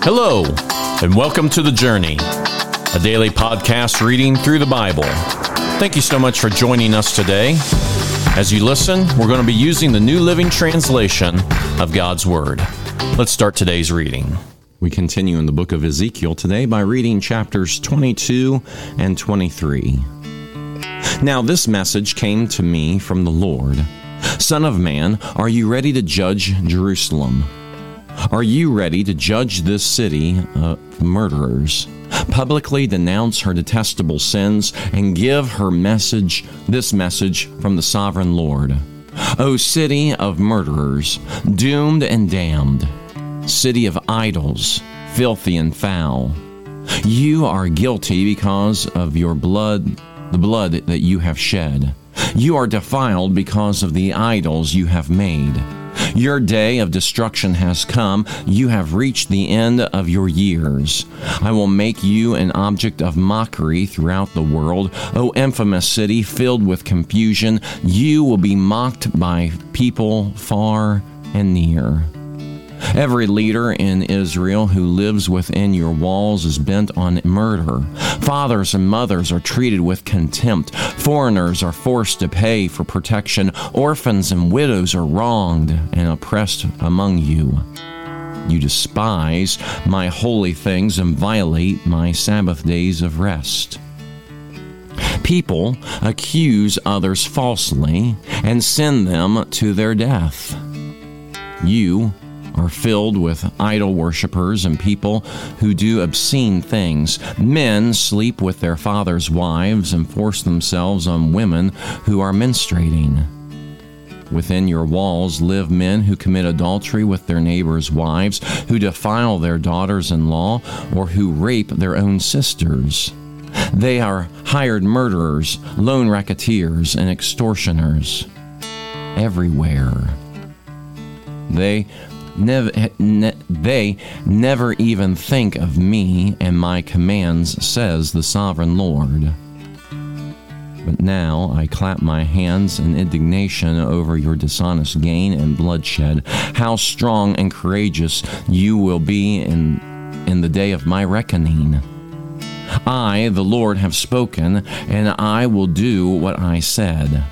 Hello, and welcome to The Journey, a daily podcast reading through the Bible. Thank you so much for joining us today. As you listen, we're going to be using the New Living Translation of God's Word. Let's start today's reading. We continue in the book of Ezekiel today by reading chapters 22 and 23. Now, this message came to me from the Lord Son of man, are you ready to judge Jerusalem? Are you ready to judge this city of murderers? Publicly denounce her detestable sins and give her message, this message from the sovereign Lord. O city of murderers, doomed and damned, city of idols, filthy and foul. You are guilty because of your blood, the blood that you have shed. You are defiled because of the idols you have made. Your day of destruction has come. You have reached the end of your years. I will make you an object of mockery throughout the world. O infamous city filled with confusion, you will be mocked by people far and near. Every leader in Israel who lives within your walls is bent on murder. Fathers and mothers are treated with contempt. Foreigners are forced to pay for protection. Orphans and widows are wronged and oppressed among you. You despise my holy things and violate my Sabbath days of rest. People accuse others falsely and send them to their death. You are filled with idol worshippers and people who do obscene things. Men sleep with their fathers' wives and force themselves on women who are menstruating. Within your walls live men who commit adultery with their neighbors' wives, who defile their daughters in law, or who rape their own sisters. They are hired murderers, lone racketeers, and extortioners. Everywhere. They never, ne- they never even think of me and my commands, says the sovereign Lord. But now I clap my hands in indignation over your dishonest gain and bloodshed. How strong and courageous you will be in, in the day of my reckoning. I, the Lord, have spoken, and I will do what I said.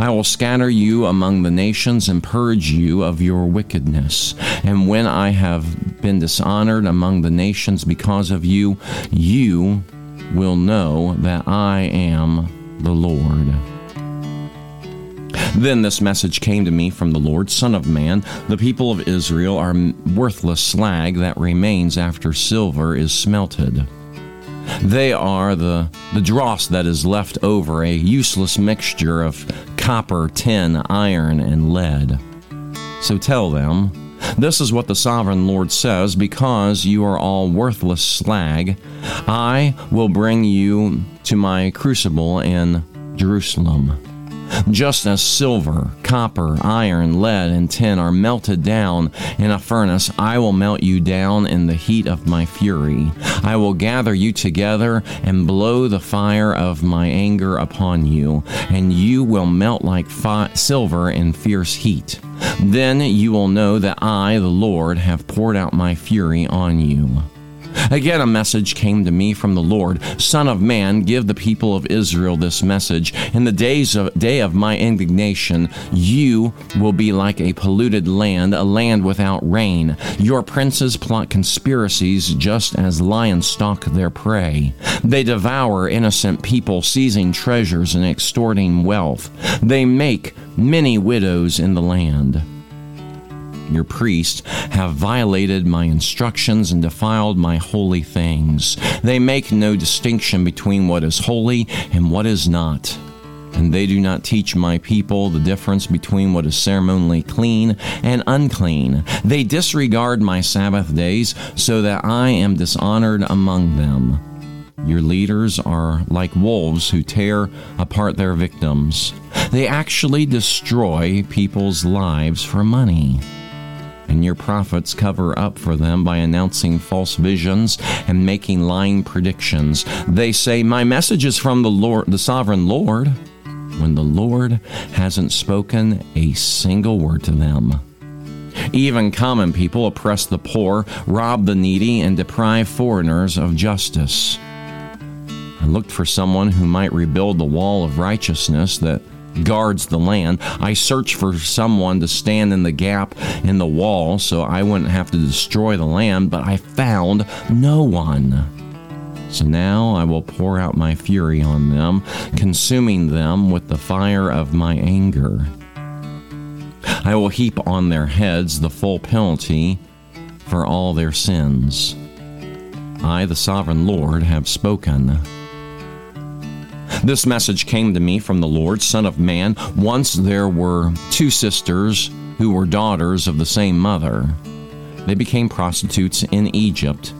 I will scatter you among the nations and purge you of your wickedness. And when I have been dishonored among the nations because of you, you will know that I am the Lord. Then this message came to me from the Lord Son of man, the people of Israel are worthless slag that remains after silver is smelted. They are the, the dross that is left over, a useless mixture of copper, tin, iron, and lead. So tell them, this is what the sovereign Lord says because you are all worthless slag, I will bring you to my crucible in Jerusalem. Just as silver, copper, iron, lead, and tin are melted down in a furnace, I will melt you down in the heat of my fury. I will gather you together and blow the fire of my anger upon you, and you will melt like fi- silver in fierce heat. Then you will know that I, the Lord, have poured out my fury on you. Again, a message came to me from the Lord Son of man, give the people of Israel this message. In the days of, day of my indignation, you will be like a polluted land, a land without rain. Your princes plot conspiracies just as lions stalk their prey. They devour innocent people, seizing treasures and extorting wealth. They make many widows in the land your priests, have violated my instructions and defiled my holy things. They make no distinction between what is holy and what is not. And they do not teach my people the difference between what is ceremonially clean and unclean. They disregard my Sabbath days so that I am dishonored among them. Your leaders are like wolves who tear apart their victims. They actually destroy people's lives for money and your prophets cover up for them by announcing false visions and making lying predictions. They say, My message is from the Lord, the sovereign Lord, when the Lord hasn't spoken a single word to them. Even common people oppress the poor, rob the needy, and deprive foreigners of justice. I looked for someone who might rebuild the wall of righteousness that guards the land. I searched for someone to stand in the gap in the wall so I wouldn't have to destroy the land, but I found no one. So now I will pour out my fury on them, consuming them with the fire of my anger. I will heap on their heads the full penalty for all their sins. I, the sovereign Lord, have spoken. This message came to me from the Lord, Son of Man. Once there were two sisters who were daughters of the same mother. They became prostitutes in Egypt.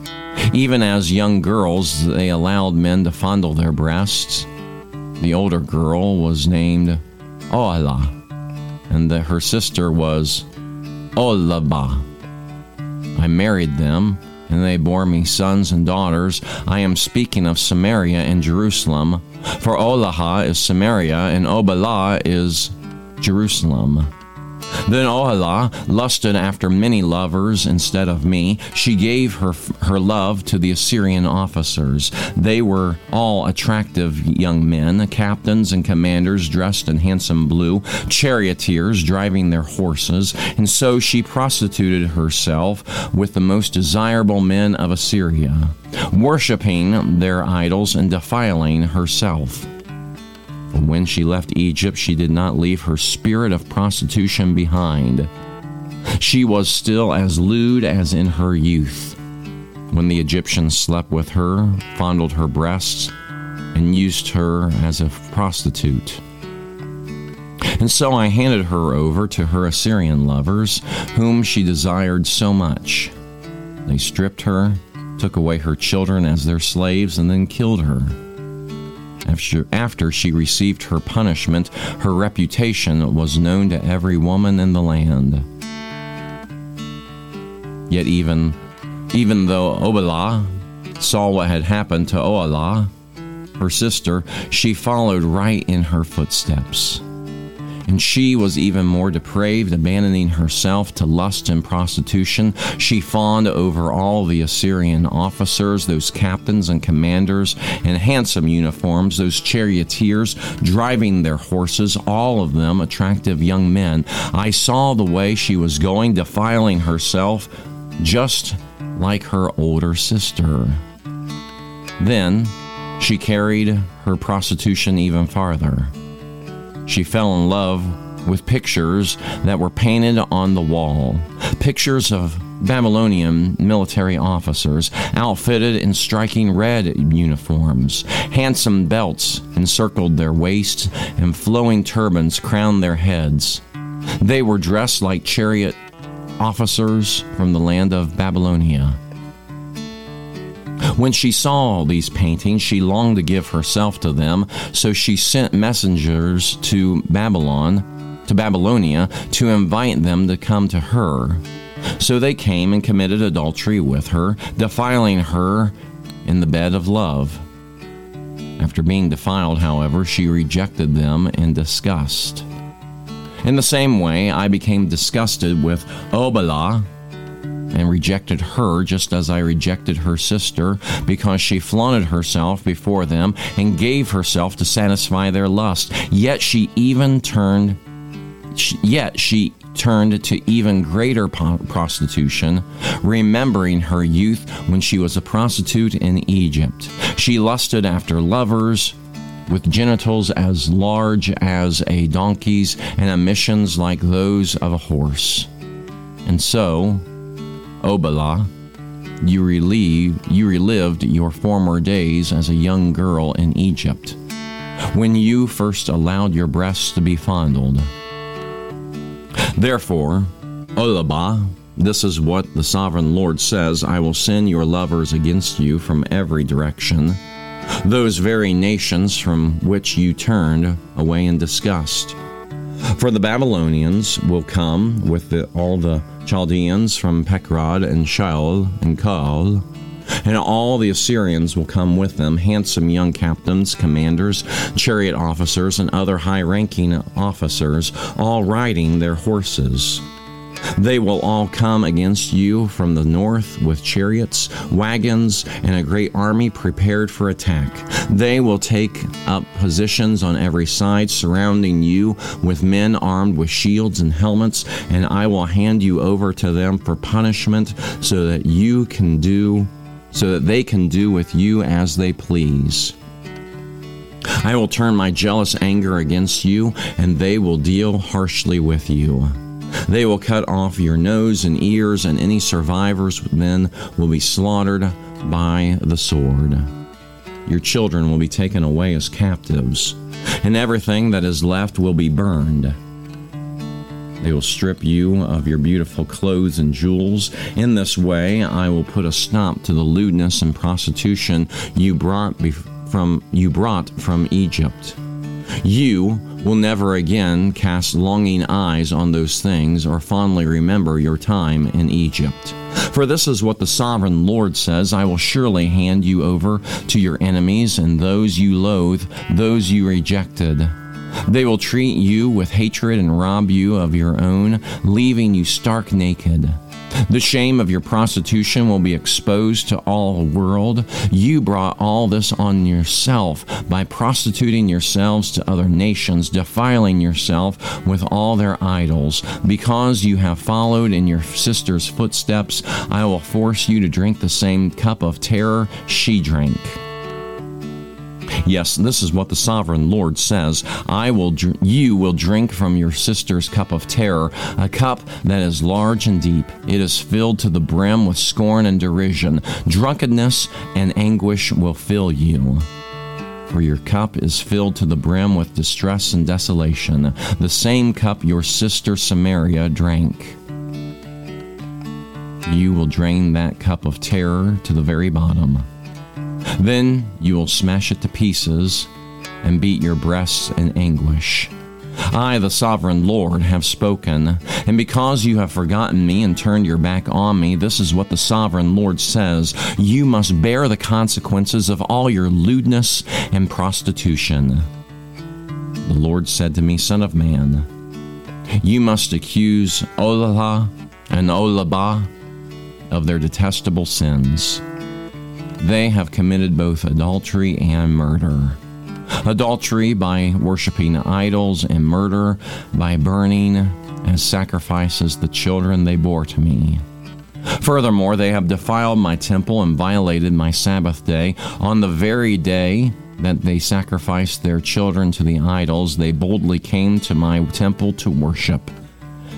Even as young girls, they allowed men to fondle their breasts. The older girl was named Oholah, and the, her sister was Oholibah. I married them, and they bore me sons and daughters. I am speaking of Samaria and Jerusalem, for Oholah is Samaria, and Oholibah is Jerusalem. Then Oholah lusted after many lovers instead of me. She gave her, her love to the Assyrian officers. They were all attractive young men, captains and commanders dressed in handsome blue, charioteers driving their horses. And so she prostituted herself with the most desirable men of Assyria, worshiping their idols and defiling herself. When she left Egypt, she did not leave her spirit of prostitution behind. She was still as lewd as in her youth. When the Egyptians slept with her, fondled her breasts, and used her as a prostitute. And so I handed her over to her Assyrian lovers, whom she desired so much. They stripped her, took away her children as their slaves, and then killed her. After, she received her punishment, her reputation was known to every woman in the land. Yet even, even though Oholibah saw what had happened to Oholah, her sister, she followed right in her footsteps and she was even more depraved, abandoning herself to lust and prostitution. She fawned over all the Assyrian officers, those captains and commanders in handsome uniforms, those charioteers driving their horses, all of them attractive young men. I saw the way she was going, defiling herself just like her older sister. Then she carried her prostitution even farther she fell in love with pictures that were painted on the wall. Pictures of Babylonian military officers outfitted in striking red uniforms. Handsome belts encircled their waists, and flowing turbans crowned their heads. They were dressed like chariot officers from the land of Babylonia. When she saw these paintings, she longed to give herself to them, so she sent messengers to Babylon, to Babylonia, to invite them to come to her. So they came and committed adultery with her, defiling her in the bed of love. After being defiled, however, she rejected them in disgust. In the same way, I became disgusted with Oholibah, and rejected her just as I rejected her sister because she flaunted herself before them and gave herself to satisfy their lust. Yet she even turned yet she turned to even greater prostitution, remembering her youth when she was a prostitute in Egypt. She lusted after lovers with genitals as large as a donkey's and emissions like those of a horse. And so, Oholibah, you, relieve, you relived your former days as a young girl in Egypt, when you first allowed your breasts to be fondled. Therefore, Oholibah, this is what the sovereign Lord says I will send your lovers against you from every direction, those very nations from which you turned away in disgust. For the Babylonians will come with the, all the Chaldeans from Pekod and Shoa and Koa. And all the Assyrians will come with them, handsome young captains, commanders, chariot officers, and other high ranking officers, all riding their horses. They will all come against you from the north with chariots, wagons, and a great army prepared for attack. They will take up positions on every side, surrounding you with men armed with shields and helmets, and I will hand you over to them for punishment so that you can do so that they can do with you as they please. I will turn my jealous anger against you, and they will deal harshly with you. They will cut off your nose and ears, and any survivors then will be slaughtered by the sword. Your children will be taken away as captives, and everything that is left will be burned. They will strip you of your beautiful clothes and jewels. In this way, I will put a stop to the lewdness and prostitution you brought from you brought from Egypt. You will never again cast longing eyes on those things or fondly remember your time in Egypt. For this is what the sovereign Lord says I will surely hand you over to your enemies and those you loathe, those you rejected. They will treat you with hatred and rob you of your own, leaving you stark naked. The shame of your prostitution will be exposed to all the world. You brought all this on yourself by prostituting yourselves to other nations, defiling yourself with all their idols. Because you have followed in your sister's footsteps, I will force you to drink the same cup of terror she drank. Yes, this is what the sovereign Lord says. I will you will drink from your sister's cup of terror, a cup that is large and deep. It is filled to the brim with scorn and derision. Drunkenness and anguish will fill you for your cup is filled to the brim with distress and desolation, the same cup your sister Samaria drank. You will drain that cup of terror to the very bottom. Then you will smash it to pieces and beat your breasts in anguish. I, the sovereign Lord, have spoken, and because you have forgotten me and turned your back on me, this is what the sovereign Lord says You must bear the consequences of all your lewdness and prostitution. The Lord said to me, Son of man, you must accuse Oholah and Oholibah of their detestable sins. They have committed both adultery and murder. Adultery by worshiping idols, and murder by burning as sacrifices the children they bore to me. Furthermore, they have defiled my temple and violated my Sabbath day. On the very day that they sacrificed their children to the idols, they boldly came to my temple to worship.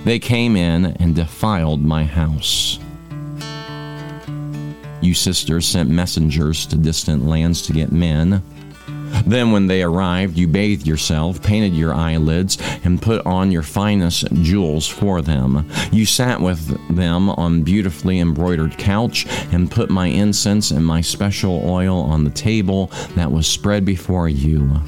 They came in and defiled my house. You sisters sent messengers to distant lands to get men. Then, when they arrived, you bathed yourself, painted your eyelids, and put on your finest jewels for them. You sat with them on beautifully embroidered couch, and put my incense and my special oil on the table that was spread before you.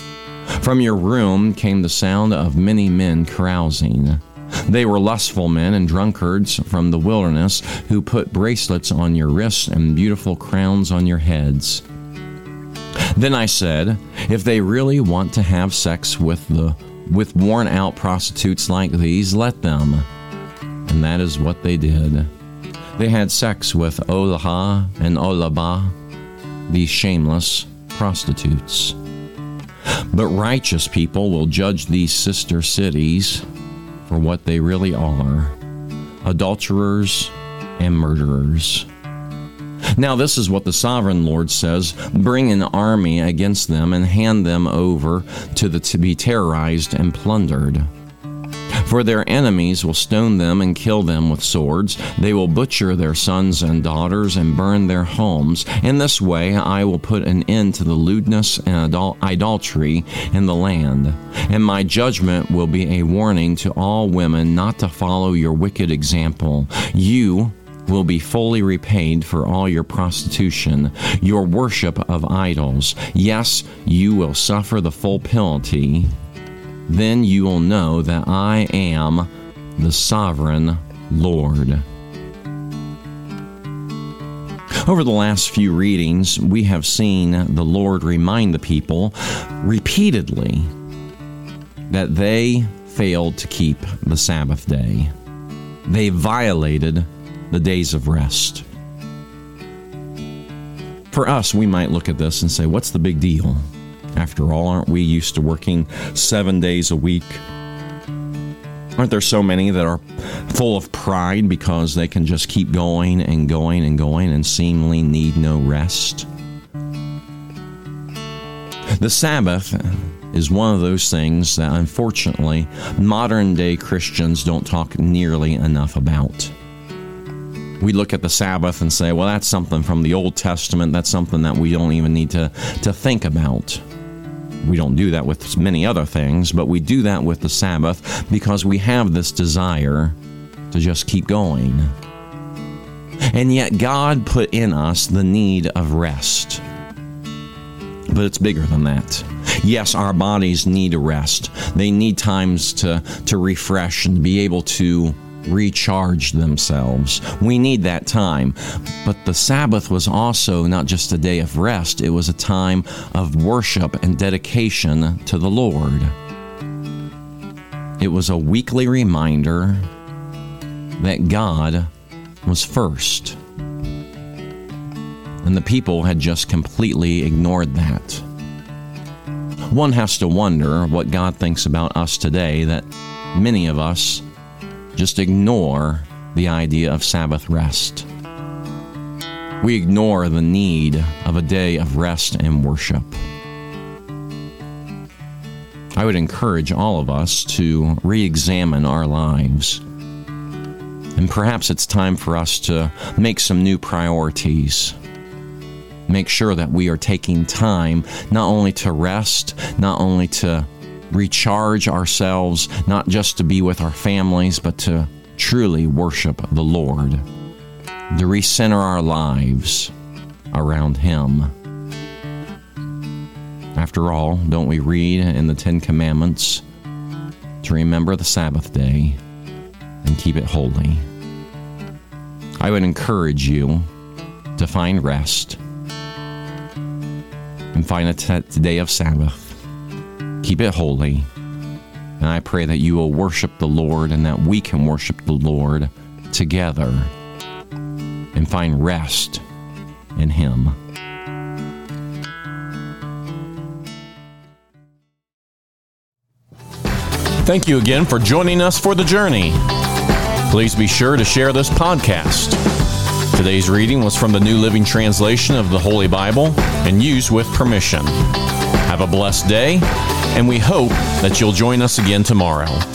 From your room came the sound of many men carousing. They were lustful men and drunkards from the wilderness who put bracelets on your wrists and beautiful crowns on your heads. Then I said, if they really want to have sex with the with worn out prostitutes like these, let them. And that is what they did. They had sex with Oholah and Oholibah, these shameless prostitutes. But righteous people will judge these sister cities for what they really are adulterers and murderers. Now, this is what the sovereign Lord says bring an army against them and hand them over to, the, to be terrorized and plundered. For their enemies will stone them and kill them with swords. They will butcher their sons and daughters and burn their homes. In this way, I will put an end to the lewdness and idolatry in the land. And my judgment will be a warning to all women not to follow your wicked example. You will be fully repaid for all your prostitution, your worship of idols. Yes, you will suffer the full penalty then you will know that I am the sovereign Lord. Over the last few readings, we have seen the Lord remind the people repeatedly that they failed to keep the Sabbath day. They violated the days of rest. For us, we might look at this and say, what's the big deal? After all, aren't we used to working seven days a week? Aren't there so many that are full of pride because they can just keep going and going and going and seemingly need no rest? The Sabbath is one of those things that unfortunately modern day Christians don't talk nearly enough about. We look at the Sabbath and say, well, that's something from the Old Testament. That's something that we don't even need to, to think about. We don't do that with many other things, but we do that with the Sabbath because we have this desire to just keep going. And yet, God put in us the need of rest. But it's bigger than that. Yes, our bodies need a rest. They need times to, to refresh and be able to recharge themselves. We need that time. But the Sabbath was also not just a day of rest, it was a time of worship and dedication to the Lord. It was a weekly reminder that God was first. And the people had just completely ignored that. One has to wonder what God thinks about us today that many of us just ignore the idea of Sabbath rest. We ignore the need of a day of rest and worship. I would encourage all of us to re examine our lives. And perhaps it's time for us to make some new priorities. Make sure that we are taking time not only to rest, not only to recharge ourselves, not just to be with our families, but to truly worship the Lord, to recenter our lives around Him. After all, don't we read in the Ten Commandments to remember the Sabbath day and keep it holy? I would encourage you to find rest and find a t- day of Sabbath Keep it holy. And I pray that you will worship the Lord and that we can worship the Lord together and find rest in Him. Thank you again for joining us for the journey. Please be sure to share this podcast. Today's reading was from the New Living Translation of the Holy Bible and used with permission. Have a blessed day and we hope that you'll join us again tomorrow.